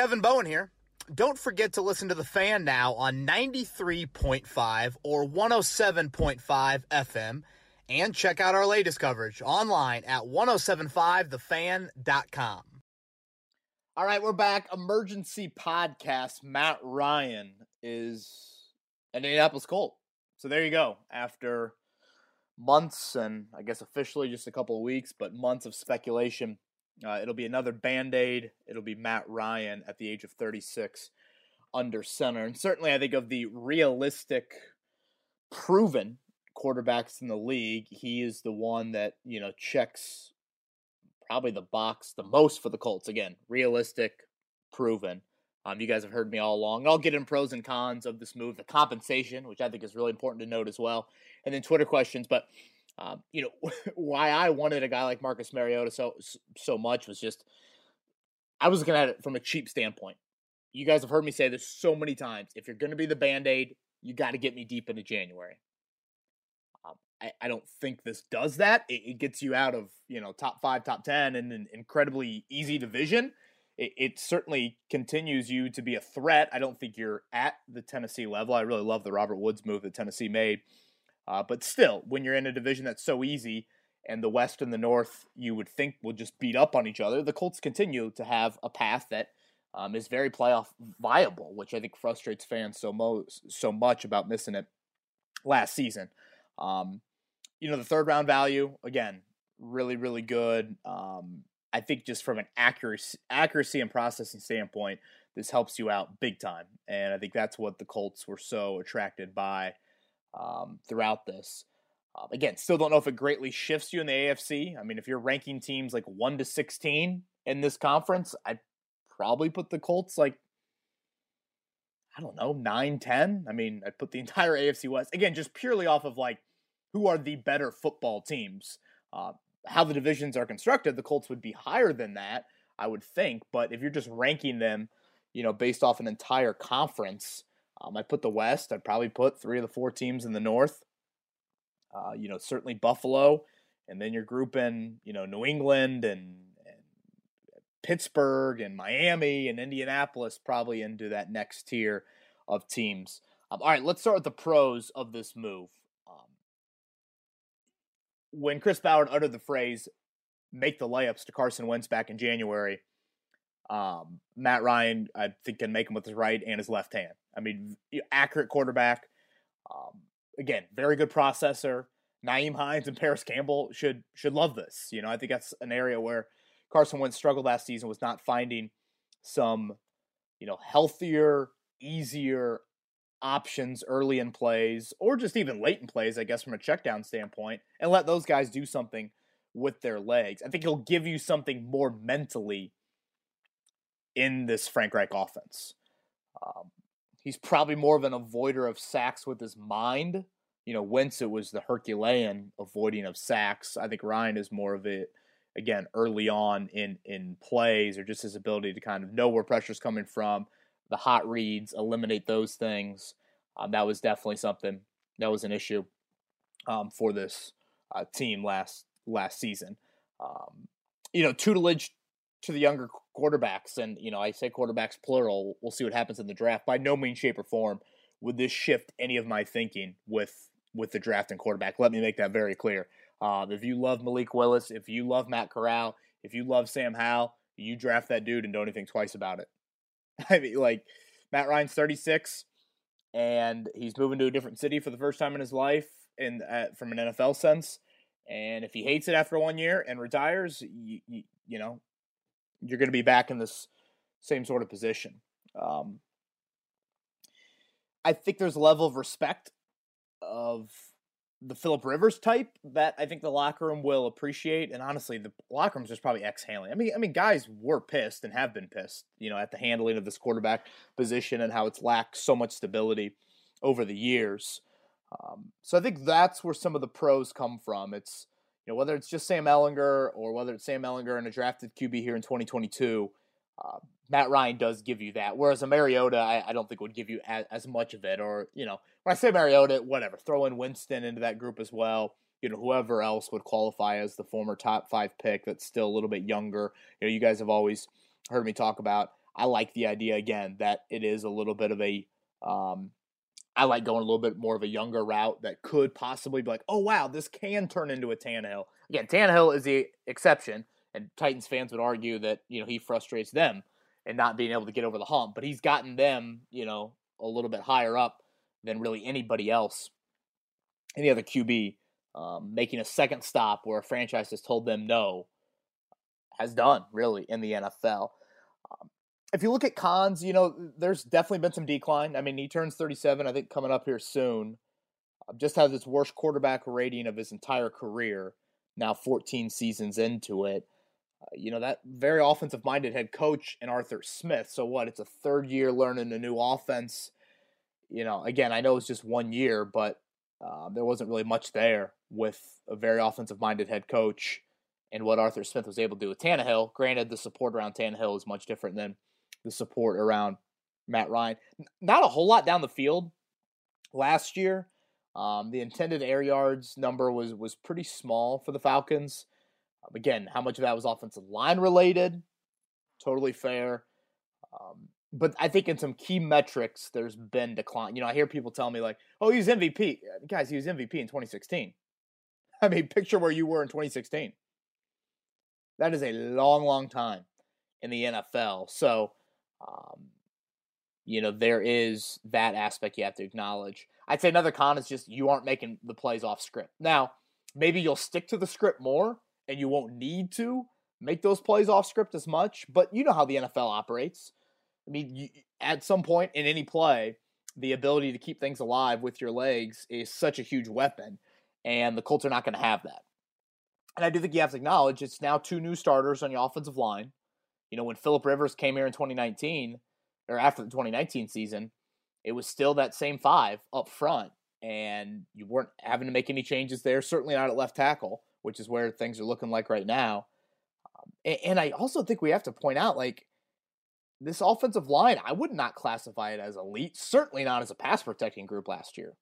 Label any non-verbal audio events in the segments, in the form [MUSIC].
Kevin Bowen here. Don't forget to listen to The Fan now on 93.5 or 107.5 FM and check out our latest coverage online at 1075thefan.com. All right, we're back. Emergency podcast. Matt Ryan is an Indianapolis Colt. So there you go. After months and I guess officially just a couple of weeks, but months of speculation, uh, it'll be another band aid. It'll be Matt Ryan at the age of 36 under center. And certainly, I think of the realistic, proven quarterbacks in the league, he is the one that, you know, checks probably the box the most for the Colts. Again, realistic, proven. Um, you guys have heard me all along. I'll get in pros and cons of this move, the compensation, which I think is really important to note as well, and then Twitter questions. But um, you know [LAUGHS] why I wanted a guy like Marcus Mariota so so much was just I was looking at it from a cheap standpoint. You guys have heard me say this so many times. If you're going to be the band aid, you got to get me deep into January. Um, I, I, don't think this does that. It, it, gets you out of you know top five, top ten, in an incredibly easy division. It, it, certainly continues you to be a threat. I don't think you're at the Tennessee level. I really love the Robert Woods move that Tennessee made, uh, but still, when you're in a division that's so easy, and the West and the North, you would think will just beat up on each other. The Colts continue to have a path that um, is very playoff viable, which I think frustrates fans so mo- so much about missing it last season. Um, you know, the third round value again, really really good. Um, I think just from an accuracy accuracy and processing standpoint, this helps you out big time, and I think that's what the Colts were so attracted by um, throughout this. Um, again, still don't know if it greatly shifts you in the AFC. I mean, if you're ranking teams like one to sixteen in this conference, I'd probably put the Colts like I don't know, 9 10. I mean, I put the [LAUGHS] entire AFC West again, just purely off of like who are the better football teams. Uh, how the divisions are constructed, the Colts would be higher than that, I would think. But if you're just ranking them, you know, based off an entire conference, um, I put the West. I'd probably put three of the four teams in the North. Uh, you know, certainly Buffalo, and then you're grouping, you know, New England and Pittsburgh and Miami and Indianapolis probably into that next tier of teams. Um, all right, let's start with the pros of this move. Um, when Chris Ballard uttered the phrase "make the layups" to Carson Wentz back in January, um, Matt Ryan, I think, can make them with his right and his left hand. I mean, accurate quarterback. Um, again, very good processor. Nyheim Hines and Parris Campbell should should love this. You know, I think that's an area where Carson Wentz struggled last season was not finding some, you know, healthier, easier options early in plays or just even late in plays, I guess, from a check down standpoint, and let those guys do something with their legs. I think he'll give you something more mentally in this Frank Reich offense. Um, he's probably more of an avoider of sacks with his mind. You know, Wentz, it was the Herculean avoiding of sacks. I think Ryan is more of it again early on in in plays or just his ability to kind of know where pressure's coming from, the hot reads, eliminate those things. Um, that was definitely something that was an issue um, for this uh, team last last season. Um, you know, tutelage to the younger quarterbacks, and you know, I say quarterbacks plural. We'll see what happens in the draft. By no means, shape, or form would this shift any of my thinking with with the draft and quarterback. Let me make that very clear. Um, if you love Malik Willis, if you love Matt Corral, if you love Sam Howell, you draft that dude and don't even think twice about it. [LAUGHS] I mean, like Matt Ryan's 36, and he's moving to a different city for the first time in his life, in uh, from an NFL sense. And if he hates it after one year and retires, you, you, you know, you're going to be back in this same sort of position. Um, I think there's a level of respect of the Philip Rivers type that I think the locker room will appreciate. And honestly, the locker room's just probably exhaling. I mean, I mean, guys were pissed and have been pissed, you know, at the handling of this quarterback position and how it's lacked so much stability over the years. Um, so I think that's where some of the pros come from. It's you know whether it's just Sam Ehlinger or whether it's Sam Ehlinger and a drafted QB here in 2022. Uh, Matt Ryan does give you that, whereas a Mariota, I, I don't think would give you as, as, much of it. Or you know, when I say Mariota, whatever, throw in Winston into that group as well. You know, whoever else would qualify as the former top five pick that's still a little bit younger. You know, you guys have always heard me talk about. I like the idea again that it is a little bit of a um, I like going a little bit more of a younger route that could possibly be like, oh wow, this can turn into a Tannehill. Again, Tannehill is the exception, and Titans fans would argue that you know he frustrates them and not being able to get over the hump, but he's gotten them you know a little bit higher up than really anybody else, any other QB, um, making a second stop where a franchise has told them no, has done really in the NFL. If you look at cons, you know, there's definitely been some decline. I mean, he turns 37, I think, coming up here soon. Uh, just has its worst quarterback rating of his entire career, now 14 seasons into it. Uh, you know, that very offensive minded head coach in Arthur Smith. So, what? It's a third year learning a new offense. You know, again, I know it's just one year, but uh, there wasn't really much there with a very offensive minded head coach and what Arthur Smith was able to do with Tannehill. Granted, the support around Tannehill is much different than the support around Matt Ryan. Not a whole lot down the field last year. Um, the intended air yards number was was pretty small for the Falcons. Um, again, how much of that was offensive line related? Totally fair. Um, but I think in some key metrics, there's been decline. You know, I hear people tell me like, "Oh, he's MVP." Guys, he was MVP in 2016. [LAUGHS] I mean, picture where you were in 2016. That is a long, long time in the NFL. So um, you know, there is that aspect you have to acknowledge. I'd say another con is just you aren't making the plays off script. Now, maybe you'll stick to the script more and you won't need to make those plays off script as much, but you know how the NFL operates. I mean, you, at some point in any play, the ability to keep things alive with your legs is such a huge weapon, and the Colts are not going to have that. And I do think you have to acknowledge it's now two new starters on the offensive line. You know, when Philip Rivers came here in 2019 or after the 2019 season, it was still that same five up front, and you weren't having to make any changes there. Certainly not at left tackle, which is where things are looking like right now. Um, and, and I also think we have to point out, like, this offensive line, I would not classify it as elite. Certainly not as a pass protecting group last year.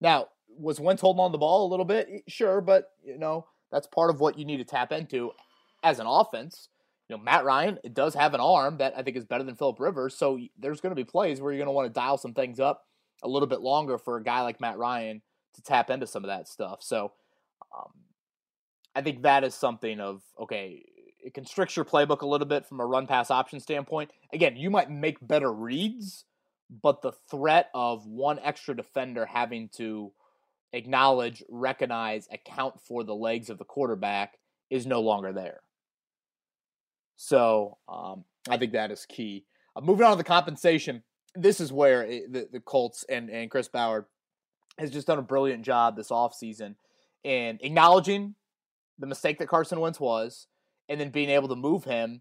Now, was Wentz holding on the ball a little bit? Sure, but you know that's part of what you need to tap into as an offense you know, Matt Ryan does have an arm that I think is better than Philip Rivers. So there's going to be plays where you're going to want to dial some things up a little bit longer for a guy like Matt Ryan to tap into some of that stuff. So um, I think that is something of, okay, it constricts your playbook a little bit from a run pass option standpoint. Again, you might make better reads, but the threat of one extra defender having to acknowledge, recognize, account for the legs of the quarterback is no longer there. So um, I think that is key. Uh, moving on to the compensation, this is where it, the, the Colts and, and Chris Ballard has just done a brilliant job this offseason in acknowledging the mistake that Carson Wentz was and then being able to move him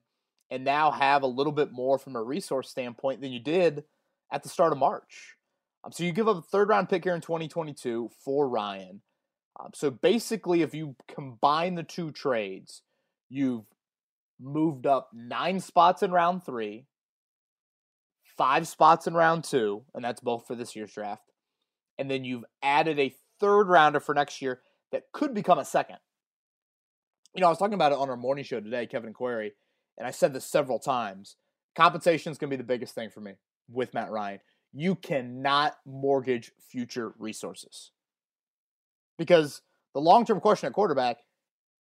and now have a little bit more from a resource standpoint than you did at the start of March. Um, so you give up a third round pick here in 2022 for Ryan. Um, so basically, if you combine the two trades, you've moved up nine spots in round three, five spots in round two, and that's both for this year's draft. And then you've added a third rounder for next year that could become a second. You know, I was talking about it on our morning show today, Kevin and Query, and I said this several times. Compensation is going to be the biggest thing for me with Matt Ryan. You cannot mortgage future resources because the long term question at quarterback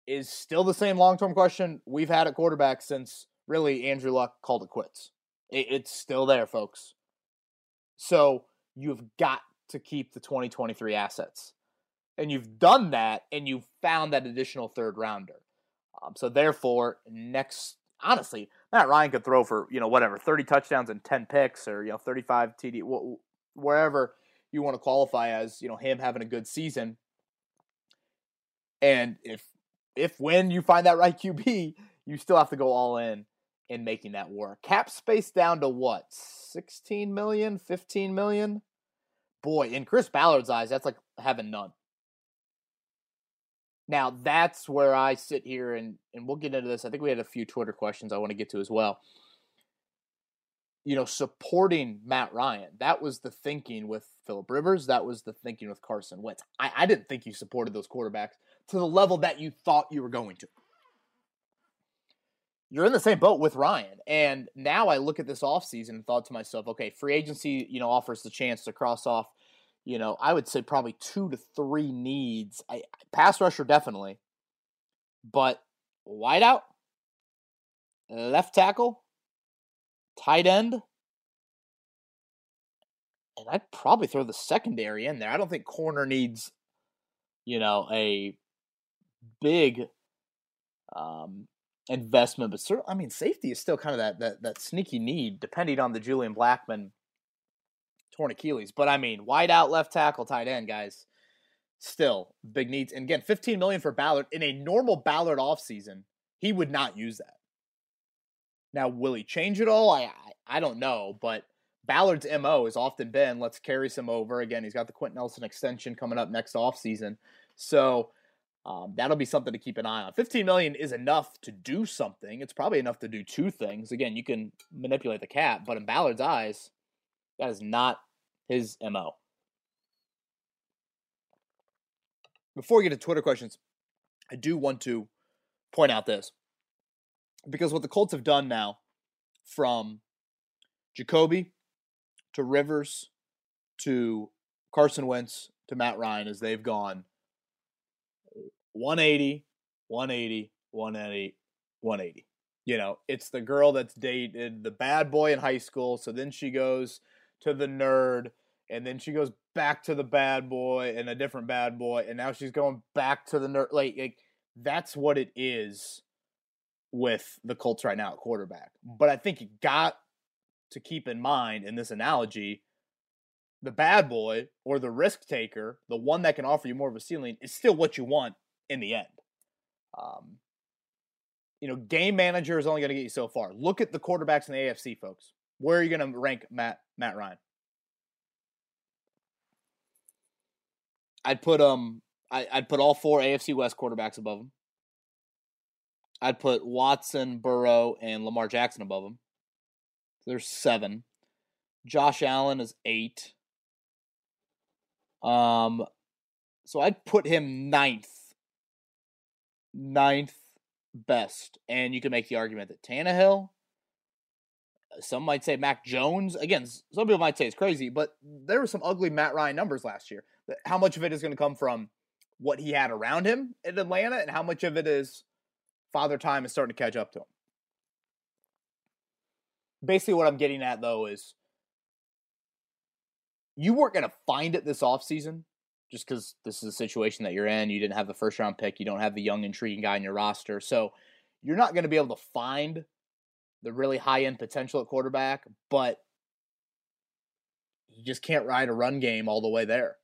is still the same long term question we've had at quarterback since really Andrew Luck called it quits. It, it's still there, folks. So you've got to keep the 2023 assets. And you've done that and you've found that additional third rounder. Um, so therefore, next, honestly, Matt Ryan could throw for, you know, whatever, 30 touchdowns and 10 picks or, you know, 35 TD, wh- wherever you want to qualify as, you know, him having a good season. And if if when you find that right [LAUGHS] QB, you still have to go all in in making that work. Cap space down to what? 16 million, 15 million? Boy, in Chris Ballard's eyes, that's like having none. Now, that's where I sit here and and we'll get into this. I think we had a few Twitter questions I want to get to as well. You know, supporting Matt Ryan. That was the thinking with Philip Rivers. That was the thinking with Carson Wentz. I, I didn't think you supported those quarterbacks to the level that you thought you were going to. you're in the same boat with Ryan. And now I look at this offseason and thought to myself, okay, free agency, you know, offers the chance to cross off, you know, I would say probably two to three needs. I, pass rusher, definitely. But wideout, left tackle, tight end, and I'd probably throw the secondary in there. I don't think corner needs, you know, a big um, investment, but certainly, I mean, safety is still kind of that that that sneaky need, depending on the Julian Blackmon torn Achilles. But I mean, wide out left tackle, tight end, guys, still big needs. And again, 15 million for Ballard in a normal Ballard offseason, he would not use that. Now, will he change it all? I, I I don't know, but Ballard's MO has often been let's carry some over. Again, he's got the Quenton Nelson extension coming up next offseason. So um, that'll be something to keep an eye on. 15 million is enough to do something. It's probably enough to do two things. Again, you can manipulate the cap, but in Ballard's eyes, that is not his MO. Before we get to Twitter questions, I do want to point out this. Because what the Colts have done now from Jacoby to Rivers to Carson Wentz to Matt Ryan is they've gone 180, 180, 180, 180. You know, it's the girl that's dated the bad boy in high school. So then she goes to the nerd, and then she goes back to the bad boy and a different bad boy, and now she's going back to the nerd. Like, like that's what it is with the Colts right now at quarterback. But I think you got to keep in mind in this analogy the bad boy or the risk taker, the one that can offer you more of a ceiling, is still what you want in the end. Um, you know, game manager is only going to get you so far. Look at the quarterbacks in the AFC, folks. Where are you going to rank Matt Matt Ryan? I'd put um I, I'd put all four AFC West quarterbacks above him. I'd put Watson, Burrow, and Lamar Jackson above him. There's seven. Josh Allen is eight. Um, so I'd put him ninth ninth best. And you can make the argument that Tannehill, uh, some might say Mac Jones. Again, some people might say it's crazy, but there were some ugly Matt Ryan numbers last year. How much of it is going to come from what he had around him in Atlanta, and how much of it is father time is starting to catch up to him? Basically, what I'm getting at though is you weren't going to find it this offseason just because this is a situation that you're in. You didn't have the first round pick. You don't have the young, intriguing guy in your roster. So you're not going to be able to find the really high end potential at quarterback, but you just can't ride a run game all the way there.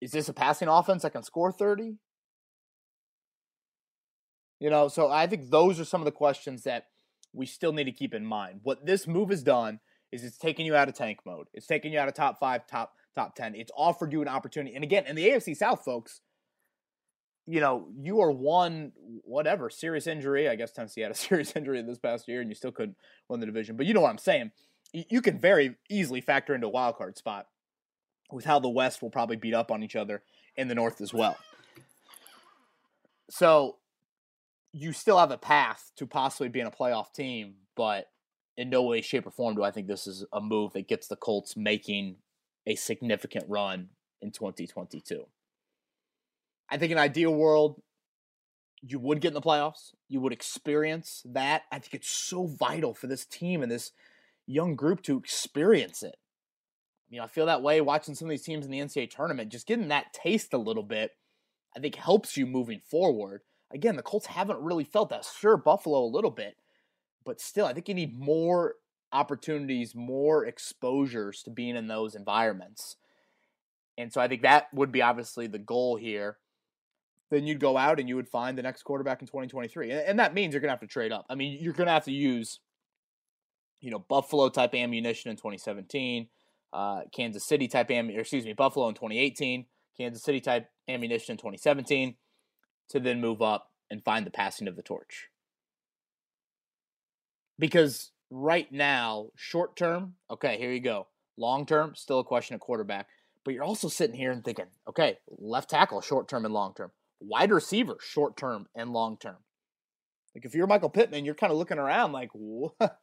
Is this a passing offense that can score 30? You know, so I think those are some of the questions that we still need to keep in mind. What this move has done is it's taking you out of tank mode. It's taking you out of top five, top top 10. It's offered you an opportunity. And again, in the AFC South, folks, you know, you are one, whatever, serious injury. I guess Tennessee had a [LAUGHS] serious injury this past year and you still couldn't win the division. But you know what I'm saying. You can very easily factor into a wild card spot with how the West will probably beat up on each other in the North as well. So you still have a path to possibly being a playoff team, but in no way, shape, or form do I think this is a move that gets the Colts making a significant run in 2022. I think in an ideal world, you would get in the playoffs. You would experience that. I think it's so vital for this team and this young group to experience it. You know, I feel that way watching some of these teams in the NCAA tournament. Just getting that taste a little bit, I think helps you moving forward. Again, the Colts haven't really felt that. Sure, Buffalo a little bit, but still, I think you need more opportunities, more exposures to being in those environments. And so I think that would be obviously the goal here. Then you'd go out and you would find the next quarterback in 2023. And that means you're going to have to trade up. I mean, you're going to have to use, you know, Buffalo type ammunition in 2017, uh, Kansas City type ammunition, excuse me, Buffalo in 2018, Kansas City type ammunition in 2017 to then move up and find the passing of the torch. Because right now, short term, okay, here you go. Long term, still a question of quarterback. But you're also sitting here and thinking, okay, left tackle, short term and long term. Wide receiver, short term and long term. Like if you're Michael Pittman, you're kind of looking around like, what? [LAUGHS]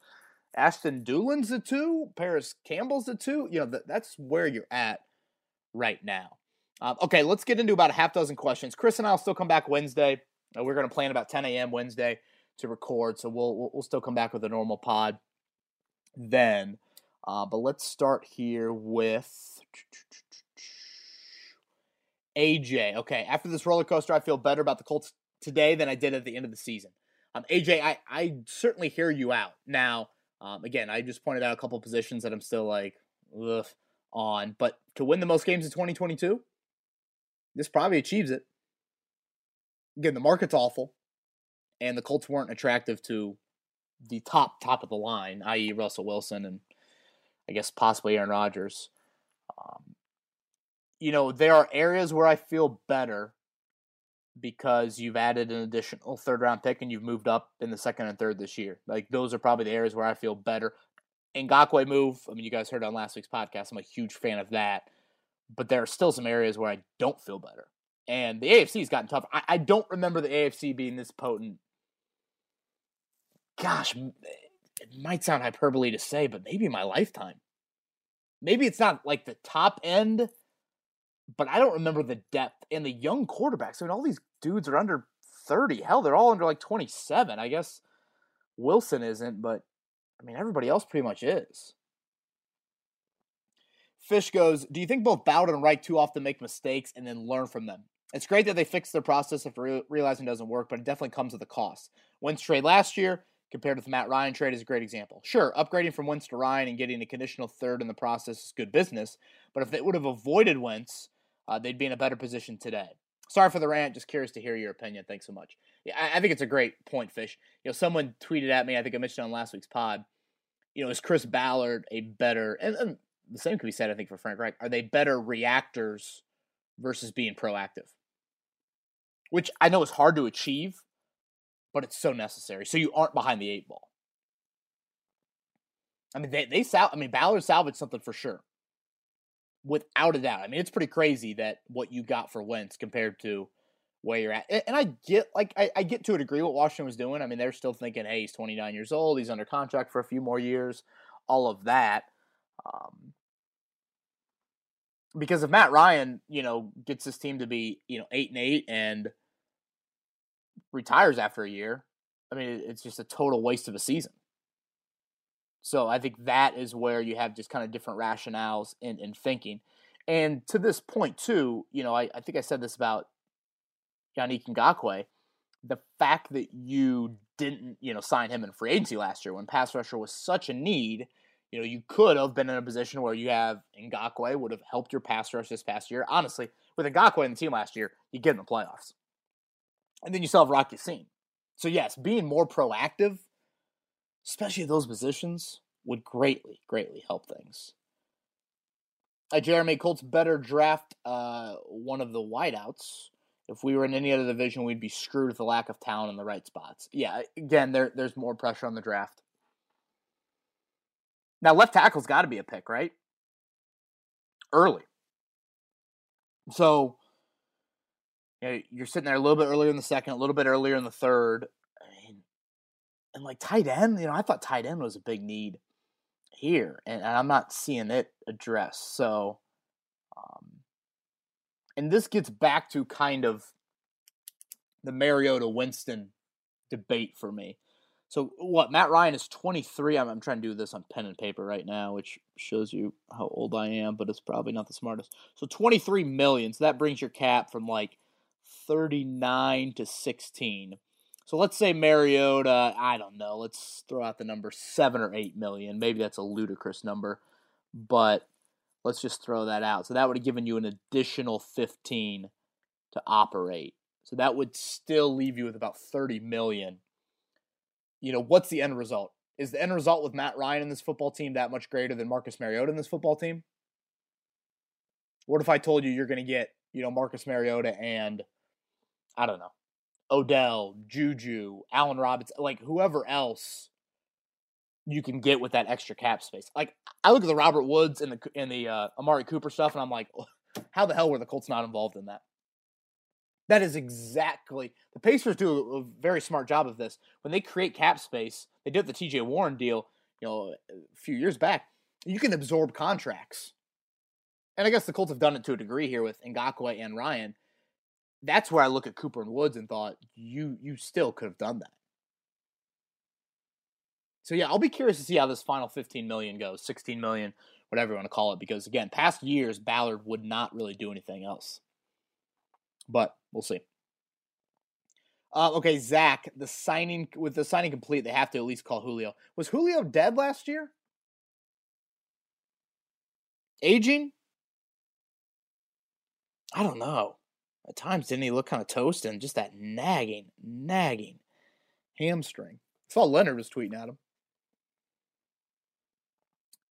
Ashton Dulin's the two, Parris Campbell's the two. You know, th- that's where you're at right now. Um, okay, let's get into about a half dozen questions. Chris and I'll still come back Wednesday. Uh, we're going to plan about 10 a.m. Wednesday to record, so we'll, we'll, still come back with a normal pod then. Uh, but let's start here with AJ. Okay, after this roller coaster, I feel better about the Colts today than I did at the end of the season. Um, AJ, I, I certainly hear you out. Now, um, again, I just pointed out a couple positions that I'm still like, ugh, on. But to win the most games in 2022, this probably achieves it. Again, the market's awful, and the Colts weren't attractive to the top top of the line, i.e., Russell Wilson and I guess possibly Aaron Rodgers. Um, you know, there are areas where I feel better because you've added an additional third round pick and you've moved up in the second and third this year. Like those are probably the areas where I feel better. Ngakoue move. I mean, you guys heard on last week's podcast. I'm a huge fan of that, but there are still some areas where I don't feel better. And the AFC has gotten tough. I, I don't remember the AFC being this potent. Gosh, it might sound hyperbole to say, but maybe my lifetime. Maybe it's not like the top end, but I don't remember the depth and the young quarterbacks. I mean, all these dudes are under 30. Hell, they're all under like 27. I guess Wilson isn't, but I mean, everybody else pretty much is. Fish goes, Do you think both Ballard and Reich too often make mistakes and then learn from them? It's great that they fix their process if re- realizing it doesn't work, but it definitely comes at a cost. Wentz trade last year compared with the Matt Ryan trade is a great example. Sure, upgrading from Wentz to Ryan and getting a conditional third in the process is good business, but if they would have avoided Wentz, uh, they'd be in a better position today. Sorry for the rant. Just curious to hear your opinion. Thanks so much. Yeah, I, I think it's a great point, Fish. You know, someone tweeted at me. I think I mentioned on last week's pod. You know, is Chris Ballard a better? And, and the same could be said, I think, for Frank Reich. Are they better reactors versus being proactive? Which I know is hard to achieve, but it's so necessary. So you aren't behind the eight ball. I mean, they they sal- I mean, Ballard salvaged something for sure without a doubt. I mean, it's pretty crazy that what you got for Wentz compared to where you're at. And I get like I, I, get to a degree what Washington was doing. I mean, they're still thinking, hey, he's 29 years old, he's under contract for a few more years, all of that. Um, because if Matt Ryan, you know, gets his team to be, you know, eight and eight and retires after a year, I mean, it's just a total waste of a season. So I think that is where you have just kind of different rationales in, in thinking. And to this point, too, you know, I, I think I said this about Yannick Ngakoue. The fact that you didn't, you know, sign him in free agency last year when pass rusher was such a need, you know, you could have been in a position where you have Ngakoue would have helped your pass rush this past year. Honestly, with Ngakoue in the team last year, you get in the playoffs. And then you still have Rocky Ya-Sin. So yes, being more proactive especially those positions, would greatly, greatly help things. Uh, Jeremy Colts better draft uh, one of the wideouts. If we were in any other division, we'd be screwed with the lack of talent in the right spots. Yeah, again, there there's more pressure on the draft. Now, left tackle's got to be a pick, right? Early. So, you know, you're sitting there a little bit earlier in the second, a little bit earlier in the third. I mean, And like tight end, you know, I thought tight end was a big need here, and, and I'm not seeing it addressed. So, um, and this gets back to kind of the Mariota Winston debate for me. So what? Matt Ryan is 23. I'm, I'm trying to do this on pen and paper right now, which shows you how old I am, but it's probably not the smartest. So 23 million. So that brings your cap from like 39 to 16. So let's say Mariota, I don't know, let's throw out the number seven or eight million. Maybe that's a ludicrous number, but let's just throw that out. So that would have given you an additional 15 to operate. So that would still leave you with about 30 million. You know, what's the end result? Is the end result with Matt Ryan in this football team that much greater than Marcus Mariota in this football team? What if I told you you're going to get, you know, Marcus Mariota and I don't know, Odell, Juju, Allen Robinson, like whoever else you can get with that extra cap space. Like I look at the Robert Woods and the and the uh, Amari Cooper stuff, and I'm like, how the hell were the Colts not involved in that? That is exactly the Pacers do a very smart job of this. When they create cap space, they did the TJ Warren deal, you know, a few years back. You can absorb contracts. And I guess the Colts have done it to a degree here with Ngakoue and Ryan. That's where I look at Cooper and Woods and thought, you you still could have done that. So yeah, I'll be curious to see how this final 15 million goes, 16 million, whatever you want to call it, because again, past years Ballard would not really do anything else. But we'll see. Uh, okay, Zach, the signing with the signing complete, they have to at least call Julio. Was Julio dead last year? Aging? I don't know. At times, didn't he look kind of toast and just that nagging, nagging hamstring? I saw Leonard was tweeting at him.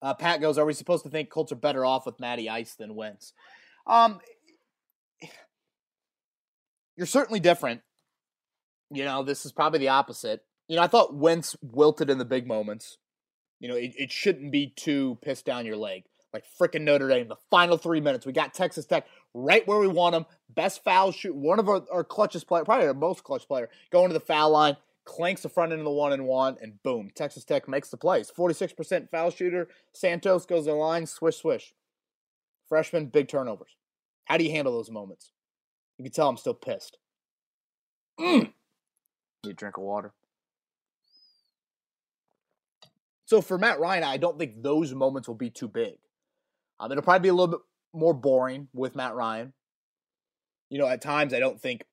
Uh, Pat goes, "Are we supposed to think Colts are better off with Matty Ice than Wentz?" Um, you're certainly different. You know, this is probably the opposite. You know, I thought Wentz wilted in the big moments. You know, it, it shouldn't be too pissed down your leg. Like freaking Notre Dame, the final three minutes, we got Texas Tech right where we want them. Best foul shoot, one of our, our clutchest player, probably our most clutch player, going to the foul line clanks the front end of the one and one, and boom, Texas Tech makes the plays. 46% foul shooter. Santos goes to the line, swish, swish. Freshman, big turnovers. How do you handle those moments? You can tell I'm still pissed. Mm. Need a drink of water. So for Matt Ryan, I don't think those moments will be too big. Um, it'll probably be a little bit more boring with Matt Ryan. You know, at times I don't think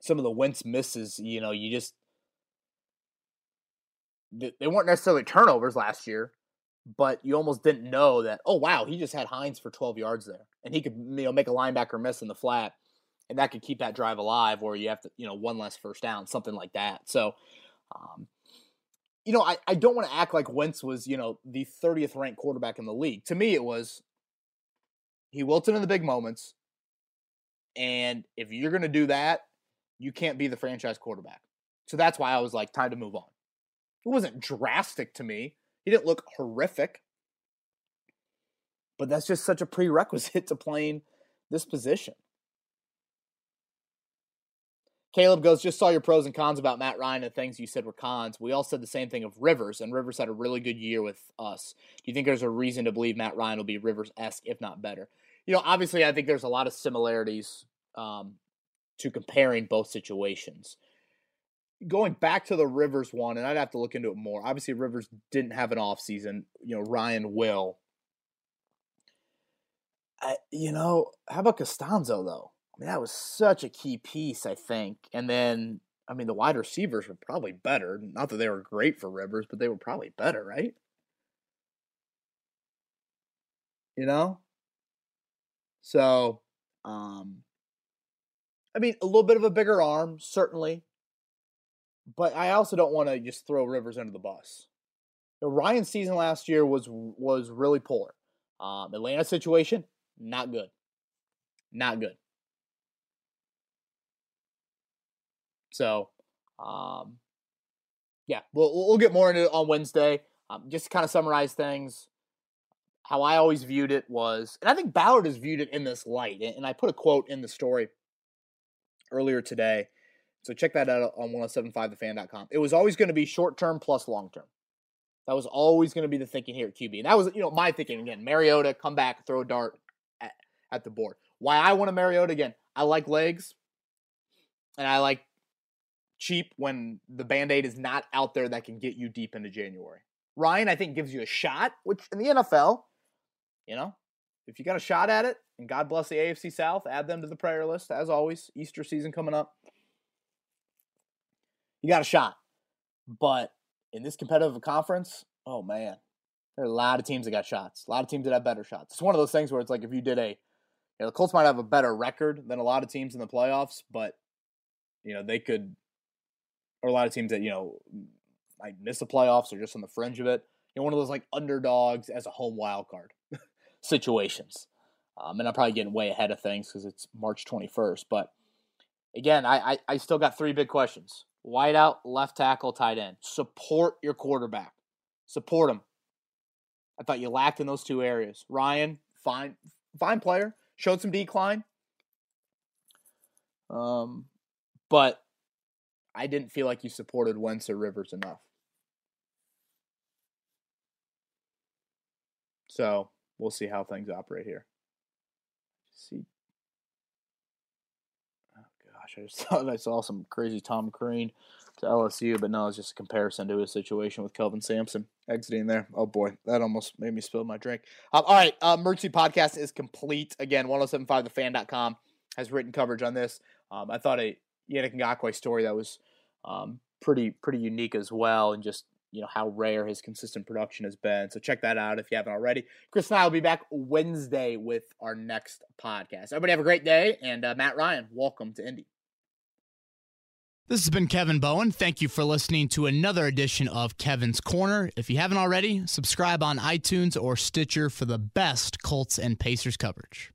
some of the Wentz misses, you know, you just they weren't necessarily turnovers last year, but you almost didn't know that. Oh wow, he just had Hines for 12 yards there, and he could you know make a linebacker miss in the flat, and that could keep that drive alive. Or you have to you know one less first down, something like that. So, um, you know, I, I don't want to act like Wentz was you know the 30th ranked quarterback in the league. To me, it was he wilted in the big moments, and if you're going to do that, you can't be the franchise quarterback. So that's why I was like, time to move on. It wasn't drastic to me. He didn't look horrific. But that's just such a prerequisite [LAUGHS] to playing this position. Caleb goes, just saw your pros and cons about Matt Ryan and things you said were cons. We all said the same thing of Rivers, and Rivers had a really good year with us. Do you think there's a reason to believe Matt Ryan will be Rivers esque, if not better? You know, obviously, I think there's a lot of similarities um, to comparing both situations going back to the Rivers one, and I'd have to look into it more. Obviously, Rivers didn't have an off season. You know, Ryan will. I, you know, how about Castonzo though? That was such a key piece, I think. And then, I mean, the wide receivers were probably better. Not that they were great for Rivers, but they were probably better, right? You know. So, um, I mean, a little bit of a bigger arm, certainly but I also don't want to just throw Rivers under the bus. Ryan's season last year was was really poor. Um, Atlanta situation, not good, not good. So, um, yeah, we'll we'll get more into it on Wednesday. Um, just to kind of summarize things, how I always viewed it was, and I think Ballard has viewed it in this light. And I put a quote in the story earlier today so check that out on 1075thefan.com. It was always going to be short term plus long term. That was always going to be the thinking here at QB. And that was, you know, my thinking again. Mariota, come back, throw a dart at, at the board. Why I want a Mariota again, I like legs and I like cheap when the band aid is not out there that can get you deep into January. Ryan, I think, gives you a shot, which in the NFL, you know, if you got a shot at it, and God bless the AFC South, add them to the prayer list as always. Easter season coming up you got a shot. But in this competitive conference, oh man, there are a lot of teams that got shots. A lot of teams that have better shots. It's one of those things where it's like if you did a, you know, the Colts might have a better record than a lot of teams in the playoffs, but you know they could, or a lot of teams that you know might miss the playoffs or just on the fringe of it. You know, one of those like underdogs as a home wild card [LAUGHS] situations. Um, and I'm probably getting way ahead of things because it's March 21st. But again, I, I, I still got three big questions. Wideout, left tackle, tight end. Support your quarterback. Support him. I thought you lacked in those two areas. Ryan, fine, fine player. Showed some decline. Um, but I didn't feel like you supported Wentz or Rivers enough. So we'll see how things operate here. See. Oh gosh, I just [LAUGHS] thought I saw some crazy Tom Crean to LSU, but no, it's just a comparison to his situation with Kelvin Sampson exiting there. Oh boy, that almost made me spill my drink. Um, all right, uh, Podcast is complete. Again, 1075thefan.com has written coverage on this. Um, I thought a Yannick Ngakoue story that was um, pretty pretty unique as well, and just you know how rare his consistent production has been. So check that out if you haven't already. Chris and I will be back Wednesday with our next podcast. Everybody have a great day, and uh, Matt Ryan, welcome to Indy. This has been Kevin Bowen. Thank you for listening to another edition of Kevin's Corner. If you haven't already, subscribe on iTunes or Stitcher for the best Colts and Pacers coverage.